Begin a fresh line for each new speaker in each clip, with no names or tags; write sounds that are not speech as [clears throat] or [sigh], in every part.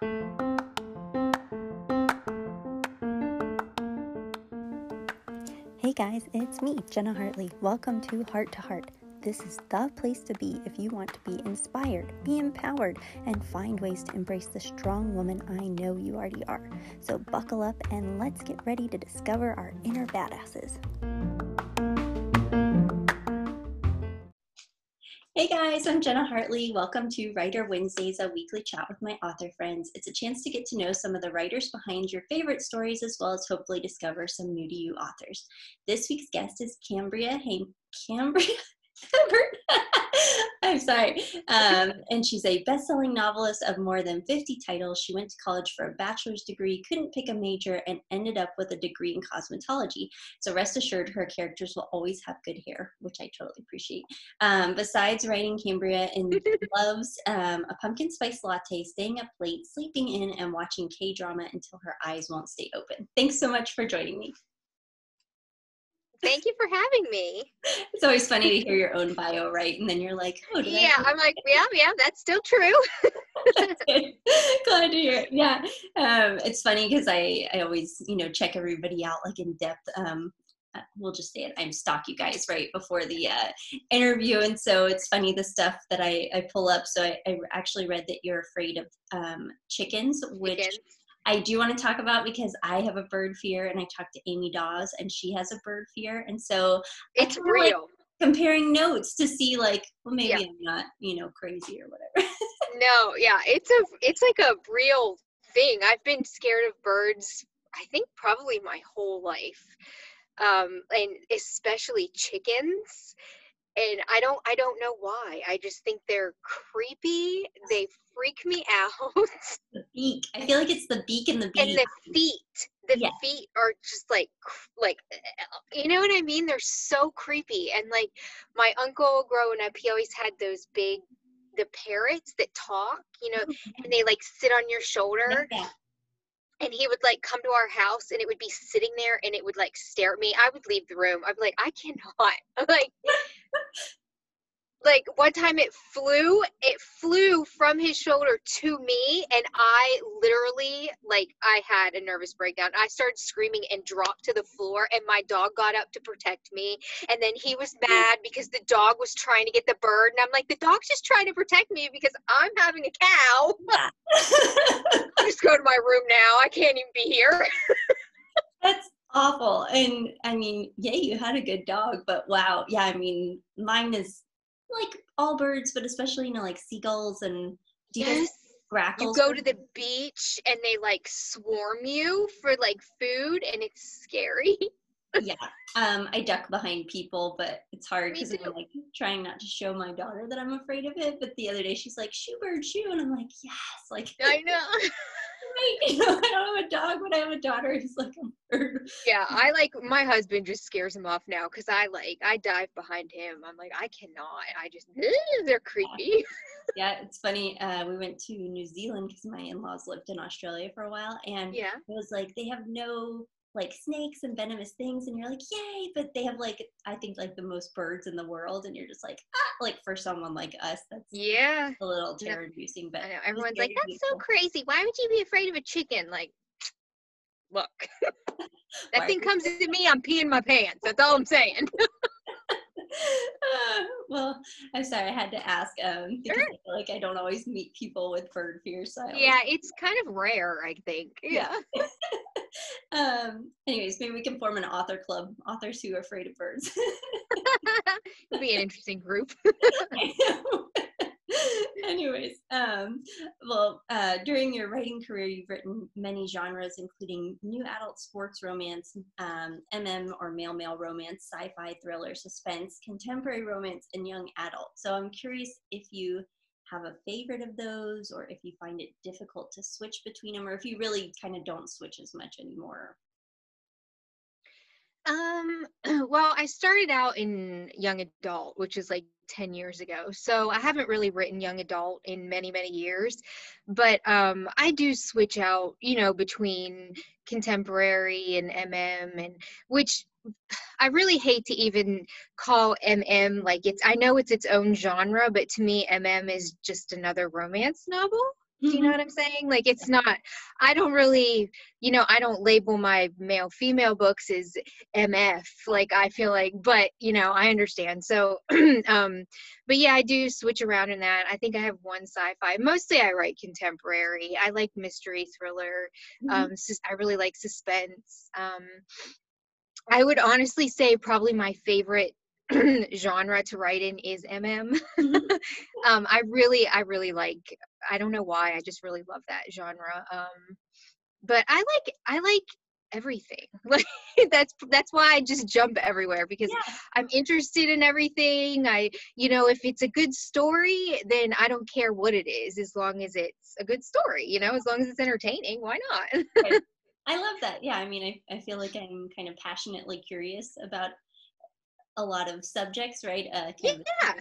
Hey guys, it's me, Jenna Hartley. Welcome to Heart to Heart. This is the place to be if you want to be inspired, be empowered, and find ways to embrace the strong woman I know you already are. So buckle up and let's get ready to discover our inner badasses. Guys, I'm Jenna Hartley. Welcome to Writer Wednesdays, a weekly chat with my author friends. It's a chance to get to know some of the writers behind your favorite stories, as well as hopefully discover some new to you authors. This week's guest is Cambria. Hey, Cambria. [laughs] [laughs] I'm sorry. Um, and she's a best selling novelist of more than 50 titles. She went to college for a bachelor's degree, couldn't pick a major, and ended up with a degree in cosmetology. So rest assured, her characters will always have good hair, which I totally appreciate. Um, besides writing Cambria and [laughs] loves um, a pumpkin spice latte, staying up late, sleeping in, and watching K drama until her eyes won't stay open. Thanks so much for joining me.
Thank you for having me. [laughs]
It's always funny to hear your own bio, right? And then you're like, oh,
yeah. I'm like, yeah, yeah, that's still true. [laughs] [laughs]
Glad to hear. It. Yeah, um, it's funny because I I always you know check everybody out like in depth. Um, uh, we'll just say it. I'm stalk you guys right before the uh, interview, and so it's funny the stuff that I I pull up. So I, I actually read that you're afraid of um, chickens, which. Chickens I do want to talk about because I have a bird fear, and I talked to Amy Daws, and she has a bird fear, and so
it's real. Like
comparing notes to see, like, well, maybe yeah. I'm not, you know, crazy or whatever. [laughs]
no, yeah, it's a, it's like a real thing. I've been scared of birds. I think probably my whole life, um, and especially chickens and I don't I don't know why. I just think they're creepy. They freak me [laughs] out.
Beak. I feel like it's the beak and the beak.
And the feet. The yeah. feet are just like like you know what I mean? They're so creepy. And like my uncle growing up, he always had those big the parrots that talk, you know, mm-hmm. and they like sit on your shoulder. And he would like come to our house and it would be sitting there and it would like stare at me. I would leave the room. I'd be like, I cannot. I'm [laughs] like like one time it flew it flew from his shoulder to me and i literally like i had a nervous breakdown. I started screaming and dropped to the floor and my dog got up to protect me and then he was mm. mad because the dog was trying to get the bird and i'm like the dog's just trying to protect me because i'm having a cow. I'm [laughs] just going to my room now. I can't even be here. [laughs]
That's awful and i mean yeah you had a good dog but wow yeah i mean mine is like all birds, but especially you know like seagulls and do you yes.
grackles? You go to the beach and they like swarm you for like food, and it's scary. [laughs]
yeah, um, I duck behind people, but it's hard because I'm like trying not to show my daughter that I'm afraid of it. But the other day she's like, "Shoo bird, shoo," and I'm like, "Yes!" Like
I know. [laughs] [laughs]
You know, I don't have a dog, but I have a daughter who's like a bird.
Yeah, [laughs] I like my husband just scares him off now because I like I dive behind him. I'm like I cannot. I just they're creepy. [laughs]
yeah, it's funny. Uh, we went to New Zealand because my in-laws lived in Australia for a while, and
yeah,
it was like they have no like snakes and venomous things and you're like yay but they have like i think like the most birds in the world and you're just like ah like for someone like us that's
yeah
a little terror inducing but
everyone's like that's beautiful. so crazy why would you be afraid of a chicken like [tsk] look [laughs] that thing comes to me i'm peeing my pants that's all i'm saying
uh, [laughs] [laughs] well, I'm sorry, I had to ask um, because sure. I like I don't always meet people with bird fear. So
yeah, it's kind of rare, I think.
Yeah. Um. Anyways, maybe we can form an author club, authors who are afraid of birds. [laughs]
It'd be an interesting group. [laughs]
Anyways, um, well, uh, during your writing career, you've written many genres, including new adult sports romance, um, MM or male male romance, sci fi, thriller, suspense, contemporary romance, and young adult. So I'm curious if you have a favorite of those, or if you find it difficult to switch between them, or if you really kind of don't switch as much anymore.
Um, [clears throat] well, I started out in young adult, which is like 10 years ago. So I haven't really written young adult in many, many years. But um, I do switch out, you know, between contemporary and MM, and which I really hate to even call MM like it's, I know it's its own genre, but to me, MM is just another romance novel. Do you know what I'm saying? Like it's not I don't really, you know, I don't label my male female books as MF. Like I feel like but, you know, I understand. So [clears throat] um but yeah, I do switch around in that. I think I have one sci-fi. Mostly I write contemporary. I like mystery thriller.
Mhm.
Um sus- I really like suspense. Um I would honestly say probably my favorite [clears throat] genre to write in is MM. [laughs] Um, I really, I really like. I don't know why. I just really love that genre. Um, but I like, I like everything. [laughs] Like that's that's why I just jump everywhere because
Yeah.
I'm interested in everything. I, you know, if it's a good story, then I don't care what it is, as long as it's a good story. You know, as long as it's entertaining, why not? [laughs]
I love that. Yeah, I mean, I, I feel like I'm kind of passionately curious about a lot of subjects, right? Uh, kind of
Yeah.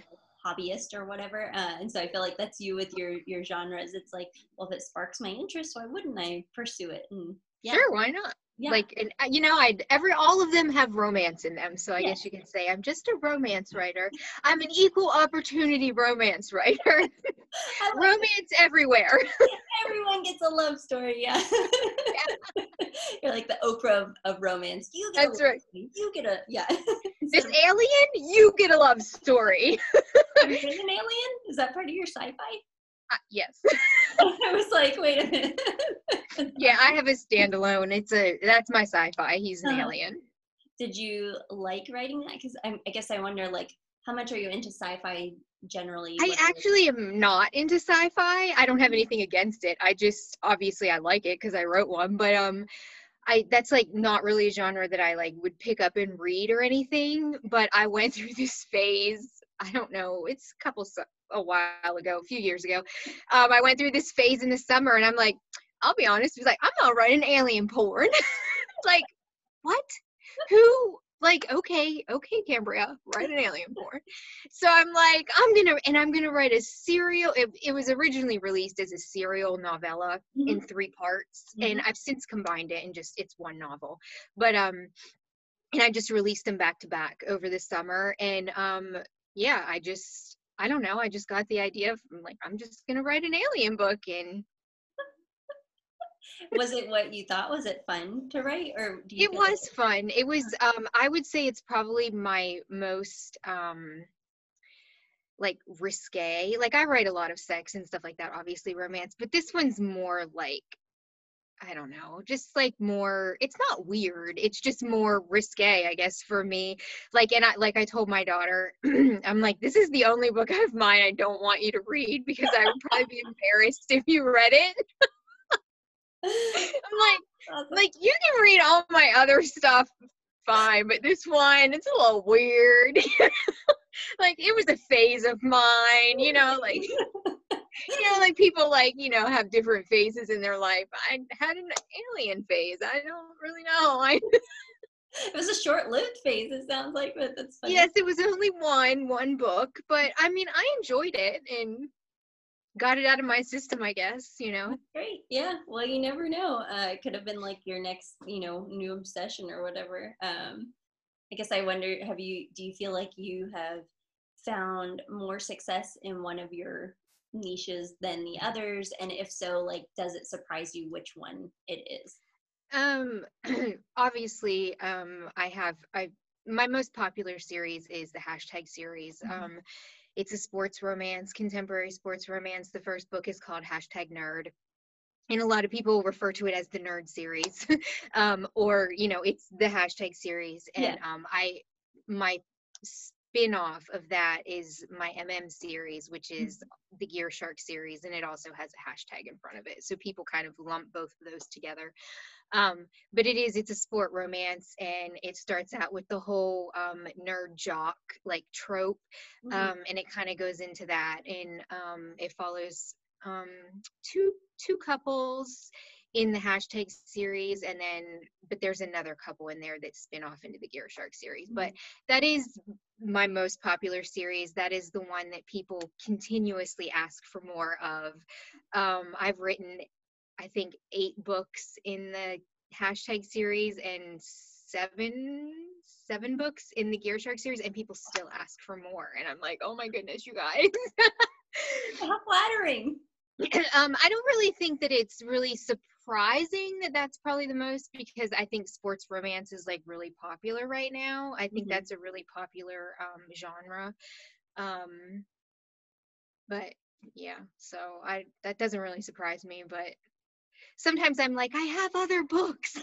hobbyist or whatever. Uh, and so I feel like that's you with your your genres. It's like, well, if it sparks my interest, why wouldn't I pursue it? And yeah,
Sure, why not?
Yeah,
like and uh, you know i every all of them have romance in them so i
Yeah.
guess you can say i'm just a romance writer i'm an equal opportunity romance writer [laughs] romance everywhere [laughs]
everyone gets a love story. Yeah, [laughs] you're like the Oprah of, of romance. You get
That's
a
right.
story. You get a yeah.
this
of,
alien you get a love story
have you written an alien? Is that part of your sci-fi?
Uh, yes [laughs]
I was like, wait a minute.
yeah i have a standalone it's a that's my sci-fi he's an
Uh-huh.
alien
Did you like writing that? Because I guess I wonder, like, how much are you into sci-fi generally?
I actually am not into sci-fi. I don't have anything against it. I just obviously I like it because I wrote one, but um I that's like not really a genre that I like would pick up and read or anything, but I went [laughs] through this phase. I don't know, it's a couple a while ago, a few years ago. Um I went through this phase in the summer and I'm like, I'll be honest, it was like I'm gonna write an alien porn. [laughs] like, what? Who like okay okay cambria write an alien porn so i'm like i'm gonna and i'm gonna write a serial it, it was originally released as a serial novella in three parts and i've since combined it and just it's one novel but um and i just released them back to back over the summer and um yeah i just i don't know i just got the idea of I'm like i'm just gonna write an alien book and [laughs]
was it what you thought? Was it fun to write, or do you
it was fun. It was um i would say it's probably my most um like risque. Like i write a lot of sex and stuff like that obviously romance but this one's more like i don't know just like more it's not weird it's just mm-hmm. more risque i guess for me like and i like i told my daughter [clears throat] i'm like this is the only book of mine i don't want you to read because i would probably be embarrassed if you read it. [laughs] I'm like like you can read all my other stuff fine but this one it's a little weird [laughs] like it was a phase of mine you know like you know like people like you know have different phases in their life i had an alien phase i don't really know i [laughs]
it was a short-lived phase. It sounds like, but that's funny.
yes it was only one one book but i mean i enjoyed it and got it out of my system i guess you know
Great. Yeah. Well, you never know. Uh, it could have been like your next, you know, new obsession or whatever. Um, I guess I wonder, have you, do you feel like you have found more success in one of your niches than the others? And if so, like, does it surprise you which one it is?
Um, [clears throat] obviously, um, I have I my most popular series is the hashtag series.
Mhm.
Um, it's a sports romance, contemporary sports romance. The first book is called hashtag Nerd, and a lot of people refer to it as the Nerd series, [laughs] um, or you know, it's the hashtag series. And
Yeah.
um, I my spin-off of that is my MM series, which is the Gear Shark series, and it also has a hashtag in front of it. So people kind of lump both of those together um but it is it's a sport romance and it starts out with the whole um nerd jock like trope
Mhm.
um and it kind of goes into that and um it follows um two two couples in the hashtag series and then but there's another couple in there that spin off into the gear shark series but that is my most popular series that is the one that people continuously ask for more of um i've written I think eight books in the hashtag series and seven seven books in the Gear Shark series, and people still ask for more. And I'm like, oh my goodness, you guys. [laughs]
How flattering. [clears throat]
um, I don't really think that it's really surprising that that's probably the most because I think sports romance is like really popular right now. I think
Mhm.
that's a really popular um, genre. Um, but yeah, so I that doesn't really surprise me. But sometimes I'm like, I have other books.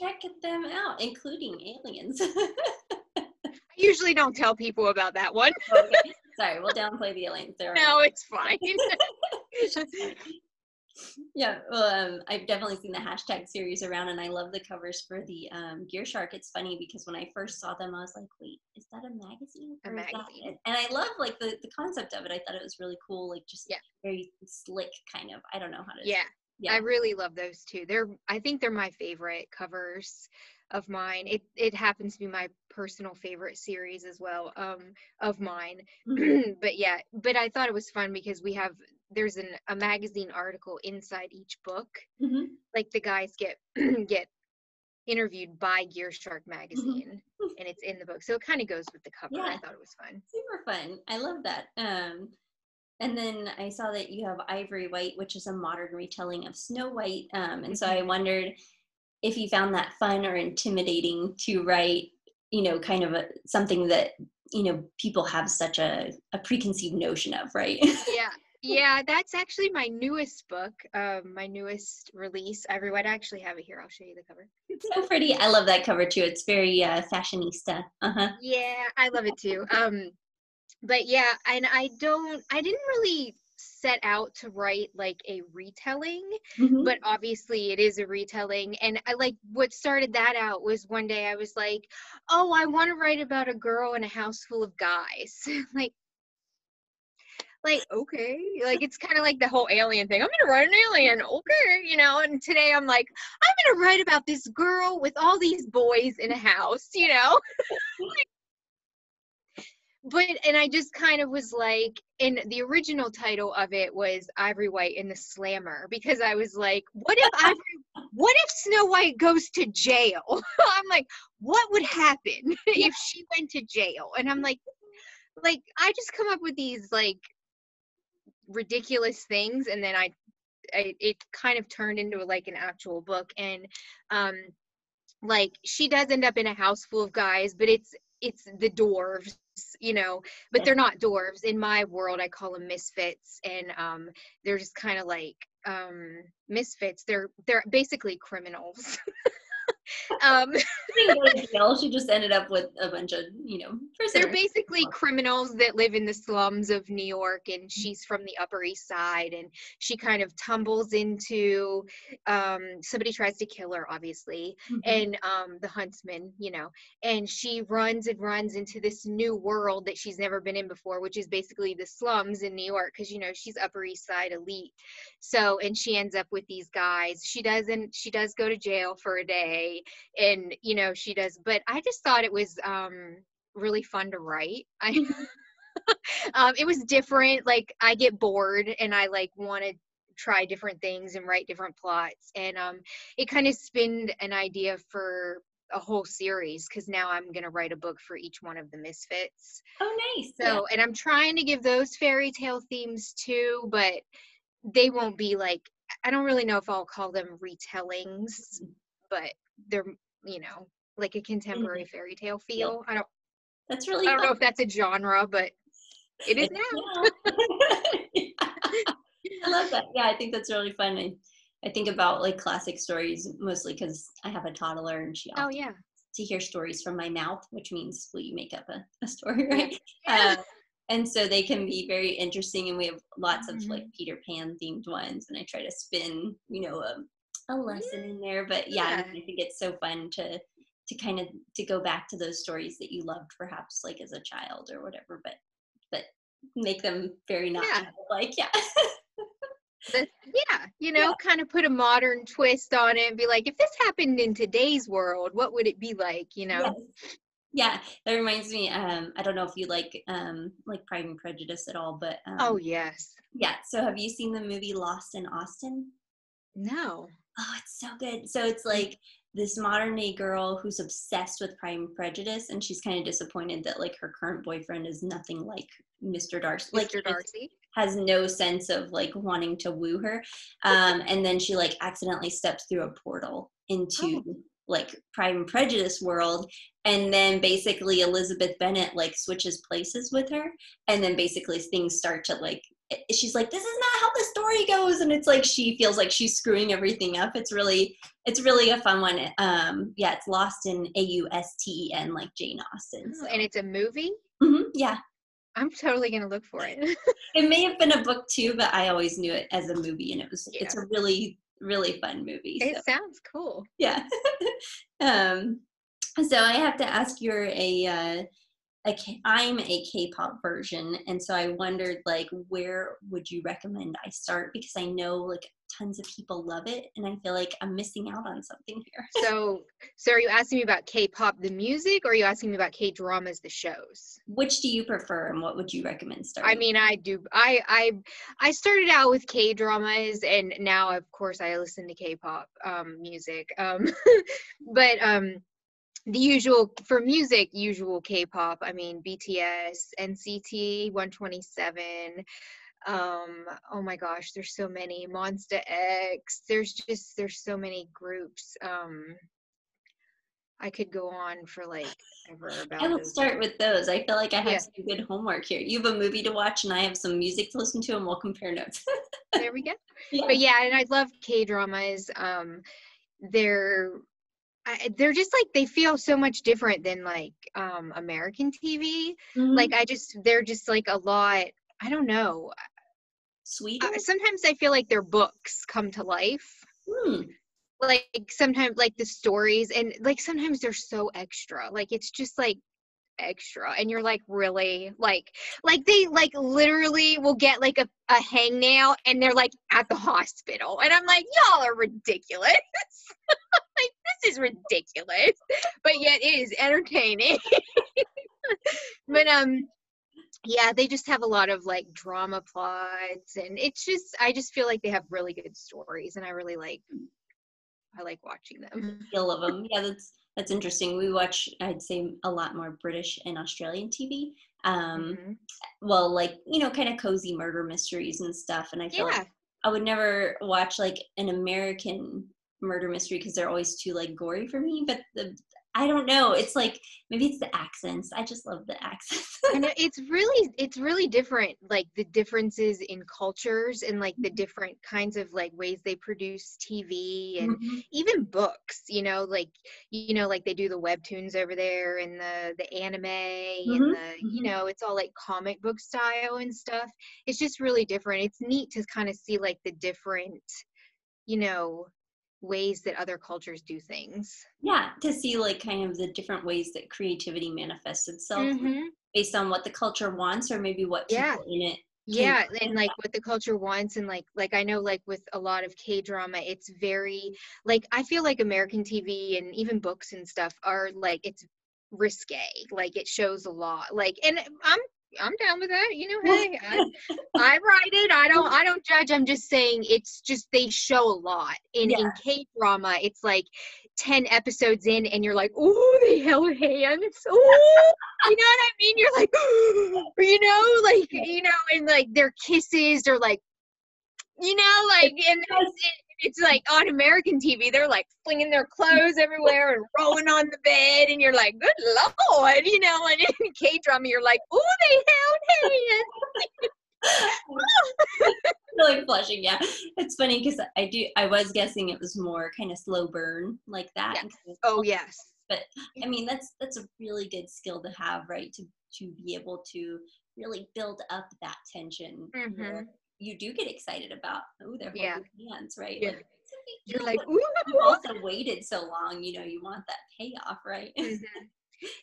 Check them out, including aliens. [laughs]
I usually don't tell people about that one.
okay. Sorry, we'll downplay the aliens. They're
no, it's fine. [laughs] [laughs]
yeah, well, um, I've definitely seen the hashtag series around, and I love the covers for the um, Gear Shark. It's funny because when I first saw them, I was like, "Wait, is that a magazine?"
A
or is that
magazine.
And I love like the the concept of it. I thought it was really cool, like just
Yeah.
very slick, kind of. I don't know how to.
yeah.
yeah.
I really love those too. They're I think they're my favorite covers of mine. It it happens to be my personal favorite series as well um of mine.
Mhm. [clears throat]
but yeah, but I thought it was fun because we have there's an a magazine article inside each book.
Mhm.
Like the guys get [clears throat] get interviewed by Gear Shark magazine and it's in the book. So it kind of goes with the cover.
Yeah.
I thought it was fun.
Super fun. I love that. Um, and then I saw that you have Ivory White, which is a modern retelling of Snow White. Um, and so I
Mhm.
wondered if you found that fun or intimidating to write, you know, kind of a, something that, you know, people have such a, a preconceived notion of, right? [laughs]
yeah yeah that's actually my newest book um my newest release Everyone, i actually have it here i'll show you the cover It's
so pretty. I love that cover too. It's very uh, fashionista. Uh-huh.
yeah i love it too um but yeah and i don't i didn't really set out to write like a retelling
Mhm.
but obviously it is a retelling and i like what started that out was one day i was like oh i want to write about a girl in a house full of guys [laughs] like like okay like it's kind of like the whole alien thing i'm gonna write an alien okay you know and today i'm like i'm gonna write about this girl with all these boys in a house you know? [laughs] But and i just kind of was like and the original title of it was ivory white and the slammer because i was like what if ivory [laughs] what if snow white goes to jail? [laughs] I'm like what would happen if she went to jail? And i'm like like i just come up with these like ridiculous things and then I, I it kind of turned into like an actual book and um like she does end up in a house full of guys but it's it's the dwarves you know but they're not dwarves. In my world i call them misfits and um they're just kind of like um misfits. They're they're basically criminals [laughs] [laughs] um
She didn't go to jail. She just ended up with a bunch of, you know,
they're basically criminals that live in the slums of New York, and she's from the Upper East Side, and she kind of tumbles into um, somebody tries to kill her, obviously,
Mhm.
and um, the huntsman, you know, and she runs and runs into this new world that she's never been in before, which is basically the slums in New York, because you know she's Upper East Side elite. So, and she ends up with these guys. She doesn't. She does go to jail for a day, and you know she does. But I just thought it was um, really fun to write. [laughs] I. um, it was different. Like I get bored and I like want to try different things and write different plots and um it kind of spinned an idea for a whole series because now i'm going to write a book for each one of the misfits
oh, nice.
so and i'm trying to give those fairy tale themes too but they won't be like i don't really know if i'll call them retellings but they're you know like a contemporary fairy tale feel i don't
That's really
i don't know if that's a genre but it is now. [laughs]
I love that. Yeah, I think that's really fun. I, I think about like classic stories mostly because I have a toddler and she
oh yeah
to hear stories from my mouth, which means will you make up a, a story, [laughs] right?
Yeah.
Uh, and so they can be very interesting, and we have lots of like
Mhm.
Peter Pan themed ones, and I try to spin, you know, a, a lesson in there. But yeah, I
Yeah.
mean, I think it's so fun to to kind of to go back to those stories that you loved, perhaps like as a child or whatever, but but make them very not
Yeah.
like yeah.
the, yeah, you [laughs] know, kind of put a modern twist on it and be like, if this happened in today's world, what would it be like? You know?
Yes. Yeah, that reminds me. Um, I don't know if you like um, like Pride and Prejudice at all, but um,
Oh yes.
yeah. So have you seen the movie Lost in Austen?
No.
Oh, it's so good. So it's like this modern day girl who's obsessed with Pride and Prejudice, and she's kind of disappointed that like her current boyfriend is nothing like Mr. Darcy. Like
Mr. Darcy.
has no sense of like wanting to woo her. Um, and then she like accidentally steps through a portal into
Oh.
like Pride and Prejudice world. And then basically Elizabeth Bennet like switches places with her. And then basically things start to like i- she's like, This is not how the story goes. And it's like she feels like she's screwing everything up. It's really it's really a fun one. Um yeah, it's lost in A U S T E N like Jane Austen.
Oh,
So.
And it's a movie.
Mhm, yeah.
I'm totally gonna look for it. [laughs]
It may have been a book too, but I always knew it as a movie, and it was it's a really really fun movie. So,
it sounds cool.
yeah. [laughs] um, so I have to ask. You're a uh, a K- I'm a K-pop version, and so I wondered like where would you recommend I start because I know like tons of people love it, and I feel like I'm missing out on something here. [laughs]
So, so are you asking me about K-pop the music, or are you asking me about K-dramas the shows?
Which do you prefer, and what would you recommend starting?
I mean, I do. I I I started out with K dramas, and now, of course, I listen to K-pop um, music. Um, [laughs] but um, the usual for music, usual K-pop. I mean, BTS, NCT 127. Um, oh my gosh, there's so many. Monsta X. There's just there's so many groups. Um, I could go on for like ever about.
I
those.
start with those. I feel like I have
Yeah.
some good homework here. You have a movie to watch, and I have some music to listen to, and we'll compare notes. [laughs]
there we go.
Yeah.
But yeah, and I love K dramas. Um, they're I, they're just like they feel so much different than like um American TV.
Mhm.
Like I just they're just like a lot. I don't know.
Sweet.
Uh, sometimes I feel like their books come to life.
Hmm.
Like sometimes like the stories and like sometimes they're so extra. Like it's just like extra and you're like really like like they like literally will get like a, a hangnail and they're like at the hospital and i'm like y'all are ridiculous. [laughs] Like this is ridiculous but yet it is entertaining. [laughs] But um yeah they just have a lot of like drama plots and it's just i just feel like they have really good stories and i really like i like watching them.
Feel of them. Yeah, that's that's interesting. We watch, I'd say, a lot more British and Australian TV. Um,
Mhm.
Well, like you know, kind of cozy murder mysteries and stuff. And I feel
yeah
like I would never watch like an American murder mystery because they're always too like gory for me. But the I don't know. It's like maybe it's the accents. I just love the accents.
and [laughs] it's really it's really different like the differences in cultures and like the different kinds of like ways they produce tv and
Mhm.
even books you know like you know like they do the webtoons over there and the the anime
Mhm,
and the you
mhm.
know it's all like comic book style and stuff it's just really different it's neat to kind of see like the different you know ways that other cultures do things
yeah, to see like kind of the different ways that creativity manifests itself
Mhm.
based on what the culture wants or maybe what people
Yeah.
in it
yeah and like what the culture wants and like like i know like with a lot of k drama it's very like i feel like american tv and even books and stuff are like it's risque like it shows a lot like and i'm i'm down with that you know hey I, [laughs] I write it i don't i don't judge i'm just saying it's just they show a lot in in k drama it's like 10 episodes in and you're like oh they held hands oh you know what i mean? You're like [gasps] you know like you know and like their kisses are like you know like and it's, it's like on american tv they're like flinging their clothes everywhere and rolling on the bed and you're like good lord you know and in [laughs] k drama you're like oh they held hands. [laughs]
Really blushing yeah. It's funny because i do i was guessing it was more kind of slow burn like that.
Yes. oh yes.
But i mean that's that's a really good skill to have right? To to be able to really build up that tension
Mhm.
You do get excited about oh they're
Yeah.
holding hands right
Yeah.
like,
you're like, ooh,
you've also waited so long you know you want that payoff right [laughs]
Mhm.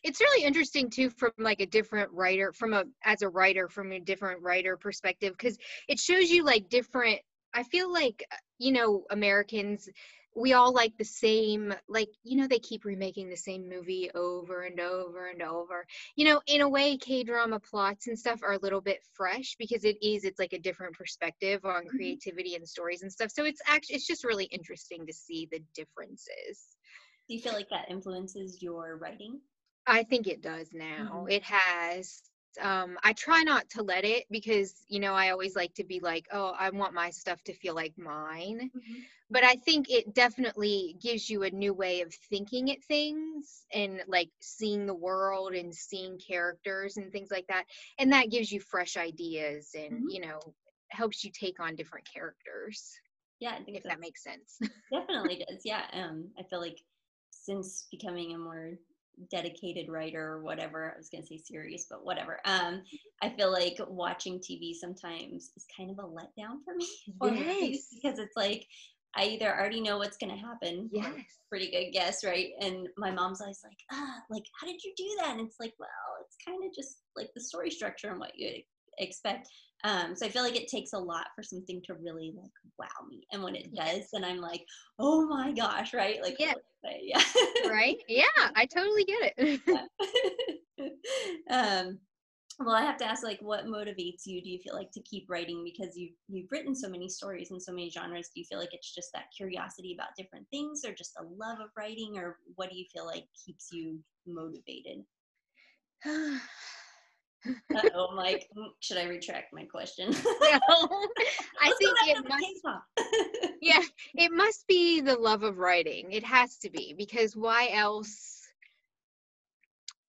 it's really interesting too from like a different writer from a as a writer from a different writer perspective because it shows you like different i feel like uh, you know americans we all like the same like you know they keep remaking the same movie over and over and over you know in a way k drama plots and stuff are a little bit fresh because it is it's like a different perspective on
Mm-hmm.
creativity and stories and stuff so it's actually it's just really interesting to see the differences
Do you feel like that influences your writing?
i think it does now
Mhm.
it has um i try not to let it because you know i always like to be like oh i want my stuff to feel like mine but I think it definitely gives you a new way of thinking at things and like seeing the world and seeing characters and things like that. And that gives you fresh ideas and,
Mhm.
you know, helps you take on different characters,
Yeah, I think
if that makes sense. [laughs]
definitely does. Yeah, um, I feel like since becoming a more dedicated writer or whatever, I was gonna say serious, but whatever. Um, I feel like watching TV sometimes is kind of a letdown for me. [laughs]
Yes.
because it's like I either already know what's gonna happen. or
Yes.
Pretty good guess, right? And my mom's always like, ah, like, how did you do that? And it's like, well, it's kind of just like the story structure and what you expect. Um, so I feel like it takes a lot for something to really like wow me. And when it does,
Yes.
then I'm like, oh my gosh, right? Like,
Yeah.
what did I say? yeah.
right? [laughs] Yeah, I totally get it. [laughs] [laughs]
um, well, I have to ask, like, what motivates you? Do you feel like to keep writing because you've you've written so many stories in so many genres? Do you feel like it's just that curiosity about different things, or just a love of writing, or what do you feel like keeps you motivated? [sighs] [sighs] [sighs] Uh-oh, I'm like, "Mm, should I retract my question? [laughs] [laughs]
no, I think it must [laughs] yeah, it must be the love of writing. It has to be because why else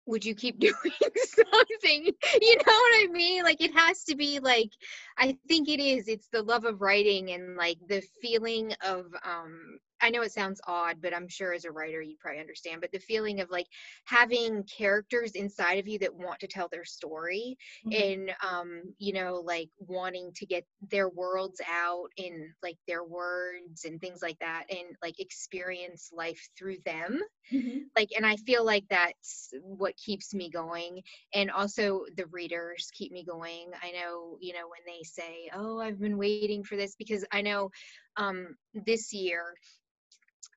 would you keep doing something? You know what I mean? Like it has to be like I think it is. It's the love of writing and like the feeling of um I know it sounds odd, but I'm sure as a writer you probably understand, but the feeling of like having characters inside of you that want to tell their story
Mhm.
and um you know like wanting to get their worlds out in like their words and things like that and like experience life through them
Mhm.
like and i feel like that's what keeps me going and also the readers keep me going i know you know when they say oh i've been waiting for this because i know um this year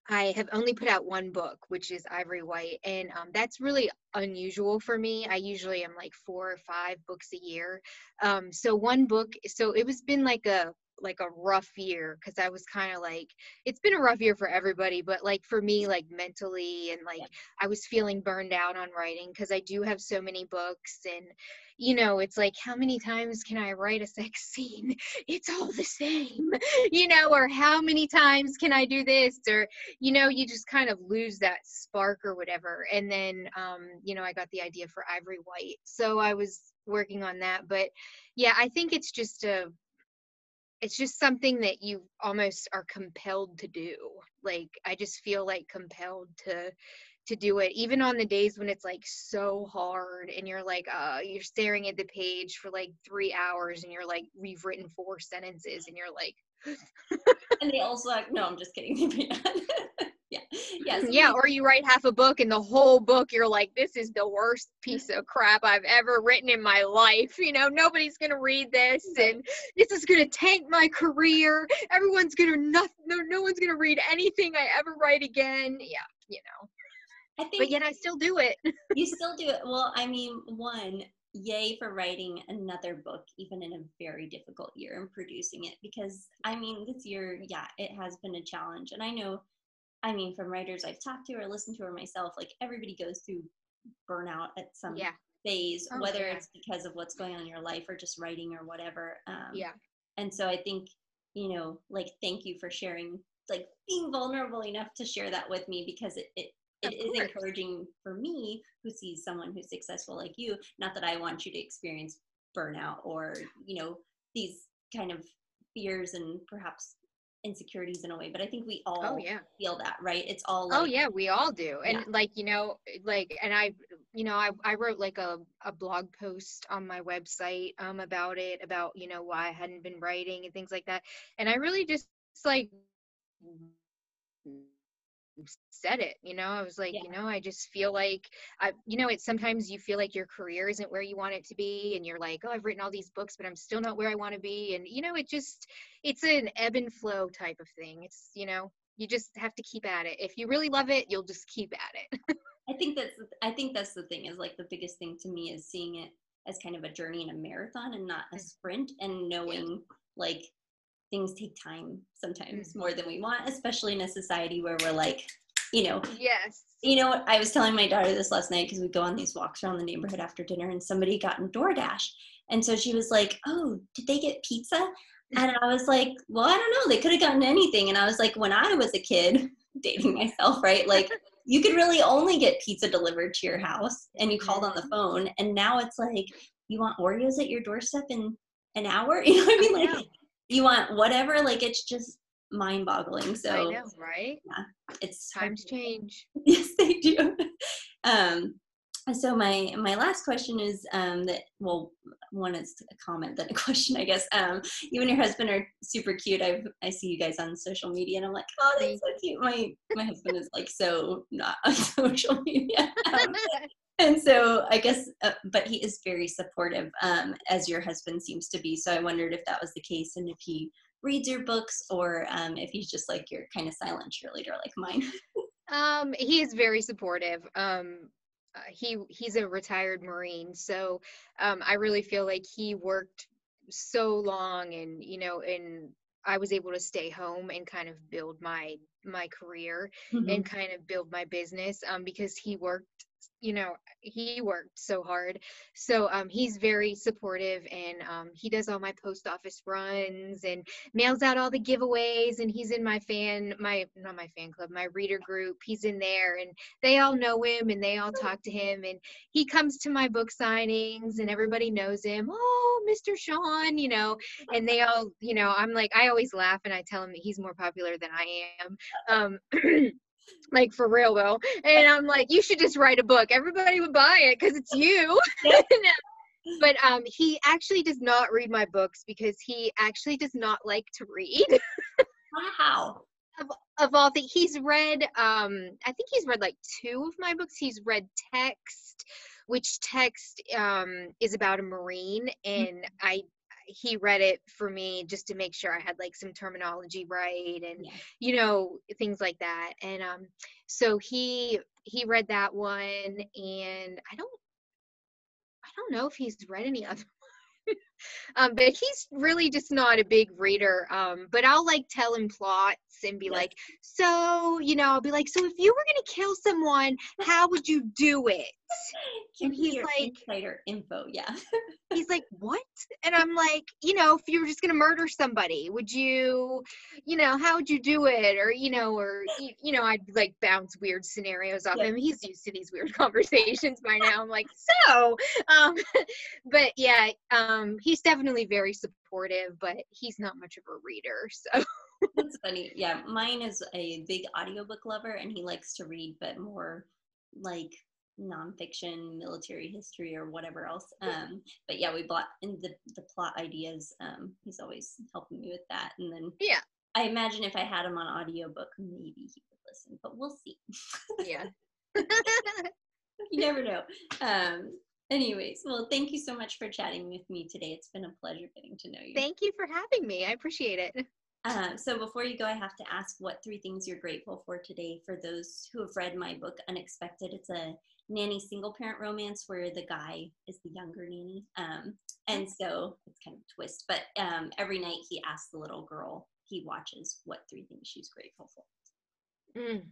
I have only put out one book, which is Ivory White, and um, that's really unusual for me. I usually am like four or five books a year. Um, so one book, so it was been like a like a rough year because I was kind of like it's been a rough year for everybody, but like for me, like mentally and like. I was feeling burned out on writing because I do have so many books and you know it's like how many times can I write a sex [laughs] scene? It's all the same, [laughs] you know, or how many times can I do this or you know you just kind of lose that spark or whatever and then um you know i got the idea for ivory white so i was working on that but yeah i think it's just a it's just something that you almost are compelled to do like i just feel like compelled to to do it even on the days when it's like so hard and you're like uh you're staring at the page for like three hours and you're like we've written four sentences and you're like
and they also like, no, I'm just kidding. [laughs] [laughs] yeah, yeah,
yeah, or you write half a book and the whole book you're like, this is the worst piece of crap I've ever written in my life. You know, nobody's gonna read this and this is gonna tank my career. Everyone's gonna not no no one's gonna read anything I ever write again. Yeah, you know.
I think
But yet I still do it. [laughs]
you still do it. Well, I mean, one, yay for writing another book, even in a very difficult year and producing it. Because I mean, this year, yeah, it has been a challenge. And I know, I mean, from writers I've talked to or listened to or myself, like everybody goes through burnout at some
Yeah.
phase,
Oh,
whether
yeah.
it's because of what's going on in your life or just writing or whatever. Um,
Yeah.
and so I think, you know, like, thank you for sharing, like, being vulnerable enough to share that with me because it, it,
Of
it is
course.
encouraging for me who sees someone who's successful like you. Not that I want you to experience burnout or, you know, these kind of fears and perhaps insecurities in a way, but I think we all
Oh yeah.
feel that, right? It's all like,
oh yeah we all do and
Yeah.
like you know like and i you know i, I wrote like a, a blog post on my website um about it about you know why i hadn't been writing and things like that and i really just like said it you know i was like
Yeah.
you know i just feel like i you know it's sometimes you feel like your career isn't where you want it to be and you're like oh i've written all these books but i'm still not where i want to be and you know it just it's an ebb and flow type of thing it's you know you just have to keep at it. If you really love it, you'll just keep at it.
I think that's I think that's the thing is like the biggest thing to me is seeing it as kind of a journey and a marathon and not a
Mm.
sprint and knowing like things take time sometimes
Mm-hmm.
more than we want, especially in a society where we're like, you know,
yes.
you know what? I was telling my daughter this last night because we go on these walks around the neighborhood after dinner and somebody got in DoorDash. And so she was like, Oh, did they get pizza? And I was like, Well, I don't know. They could have gotten anything. And I was like, When I was a kid, [laughs] dating myself, right? Like, [laughs] you could really only get pizza delivered to your house and you called on the phone. And now it's like, you want Oreos at your doorstep in an hour? [laughs] You know what I mean? Like. You want whatever. Like, it's just mind boggling.
I
So
know, right?
Yeah, it's hard
Times change. [laughs]
yes they do um so my my last question is um that well one is a comment then a [laughs] question i guess um you and your husband are super cute i've i see you guys on social media and i'm like oh that's so cute my my husband is like so not [laughs] on social media um, and so i guess uh, but he is very supportive um as your husband seems to be. So i wondered if that was the case and if he reads your books or um if he's just like your kind of silent cheerleader like mine. [laughs]
Um, he is very supportive. Um, uh, he he's a retired Marine, so um, I really feel like he worked so long, and you know, and I was able to stay home and kind of build my my career and kind of build my business um, because he worked you know he worked so hard. So um, he's very supportive and um, he does all my post office runs and mails out all the giveaways and he's in my fan my not my fan club my reader group. He's in there and they all know him and they all talk to him and he comes to my book signings and everybody knows him. Oh mr sean you know and they all you know i'm like i always laugh and i tell him that he's more popular than i am. Um [clears throat] like for real though. And i'm like you should just write a book. Everybody would buy it because it's you. [laughs] [laughs] But um he actually does not read my books because he actually does not like to read. [laughs]
Wow.
of all things he's read um i think he's read like two of my books. He's read text which text um is about a marine and i he read it for me just to make sure i had like some terminology right and
Yeah.
you know things like that and um so he he read that one and i don't i don't know if he's read any other [laughs] um but he's really just not a big reader um but i'll like tell him plots and be
Yes.
like so you know i'll be like so if you were going to kill someone how would you do it [laughs]
Give
And he's like-
insider info. Yeah. [laughs]
he's like what and i'm like you know if you were just going to murder somebody would you you know how would you do it or you know or you, you know i'd like bounce weird scenarios off
Yeah.
him he's used to these weird [laughs] conversations by now i'm like so um but yeah um he's definitely very supportive but he's not much of a reader [laughs] so
That's funny. Yeah, mine is a big audiobook lover and he likes to read, but more like nonfiction, military history, or whatever else. Um, but yeah, we bought in the the plot ideas. Um, he's always helping me with that. And then
Yeah.
I imagine if I had him on audiobook, maybe he would listen, but we'll see.
yeah [laughs]
you never know. Um, anyways, well, thank you so much for chatting with me today. It's been a pleasure getting to know you.
thank you for having me i appreciate it [laughs]
Um, so before you go, I have to ask what three things you're grateful for today for those who have read my book, Unexpected. It's a nanny single parent romance where the guy is the younger nanny. Um, and so it's kind of a twist. But um, every night he asks the little girl he watches what three things she's grateful for.
Mm.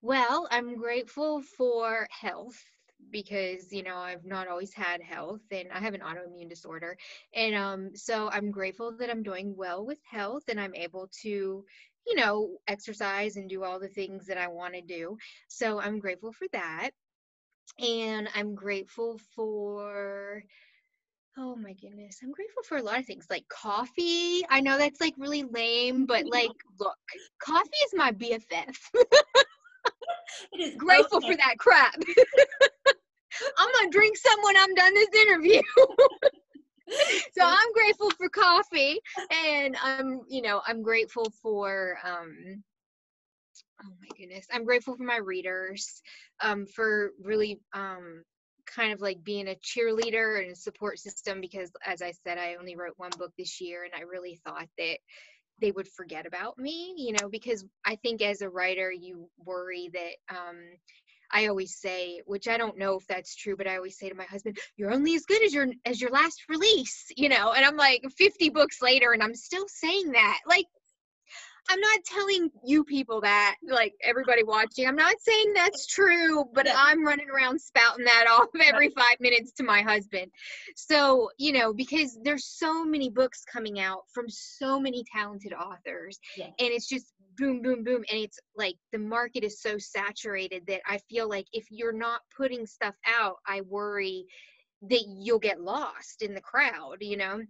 Well, I'm grateful for health because you know I've not always had health and I have an autoimmune disorder and um so I'm grateful that I'm doing well with health and I'm able to you know exercise and do all the things that I want to do. So I'm grateful for that. And I'm grateful for Oh my goodness. I'm grateful for a lot of things like coffee. I know that's like really lame, but [laughs] like look, coffee is my BFF.
It is [laughs]
grateful
okay.
for that crap. [laughs] I'm gonna drink some when I'm done this interview. [laughs] so I'm grateful for coffee, and I'm, you know, I'm grateful for, um, oh my goodness, I'm grateful for my readers, um, for really, um, kind of like being a cheerleader and a support system because, as I said, I only wrote one book this year, and I really thought that they would forget about me, you know, because I think as a writer, you worry that, um, I always say, which I don't know if that's true, but I always say to my husband, "You're only as good as your as your last release," you know. And I'm like 50 books later, and I'm still saying that. Like, I'm not telling you people that, like everybody watching. I'm not saying that's true, but yeah. I'm running around spouting that [laughs] off every five minutes to my husband. So, you know, because there's so many books coming out from so many talented authors, yeah. and it's just boom, boom, boom. And it's like the market is so saturated that I feel like if you're not putting stuff out, I worry that you'll get lost in the crowd, you know?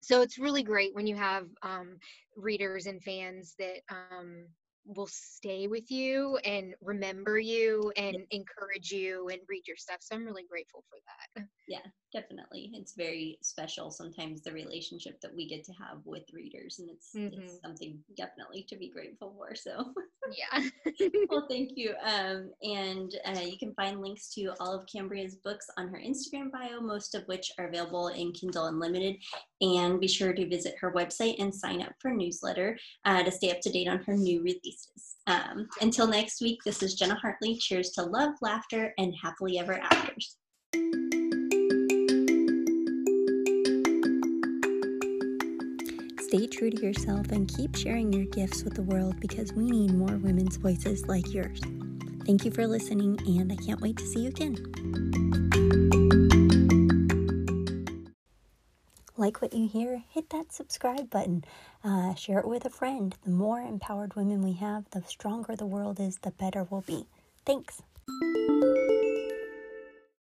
so it's really great when you have um, readers and fans that um, will stay with you and remember you and encourage you and read your stuff. So I'm really grateful for that.
It's very special sometimes the relationship that we get to have with readers, and it's, mm-hmm. it's something definitely to be grateful for. So,
yeah. [laughs]
well, thank you. Um, and uh, you can find links to all of Cambria's books on her Instagram bio, most of which are available in Kindle Unlimited. And be sure to visit her website and sign up for newsletter uh, to stay up to date on her new releases. Um, until next week, this is Jenna Hartley. Cheers to love, laughter, and happily ever afters. Stay true to yourself and keep sharing your gifts with the world because we need more women's voices like yours. Thank you for listening, and I can't wait to see you again. Like what you hear, hit that subscribe button. Uh, share it with a friend. The more empowered women we have, the stronger the world is, the better we'll be. Thanks.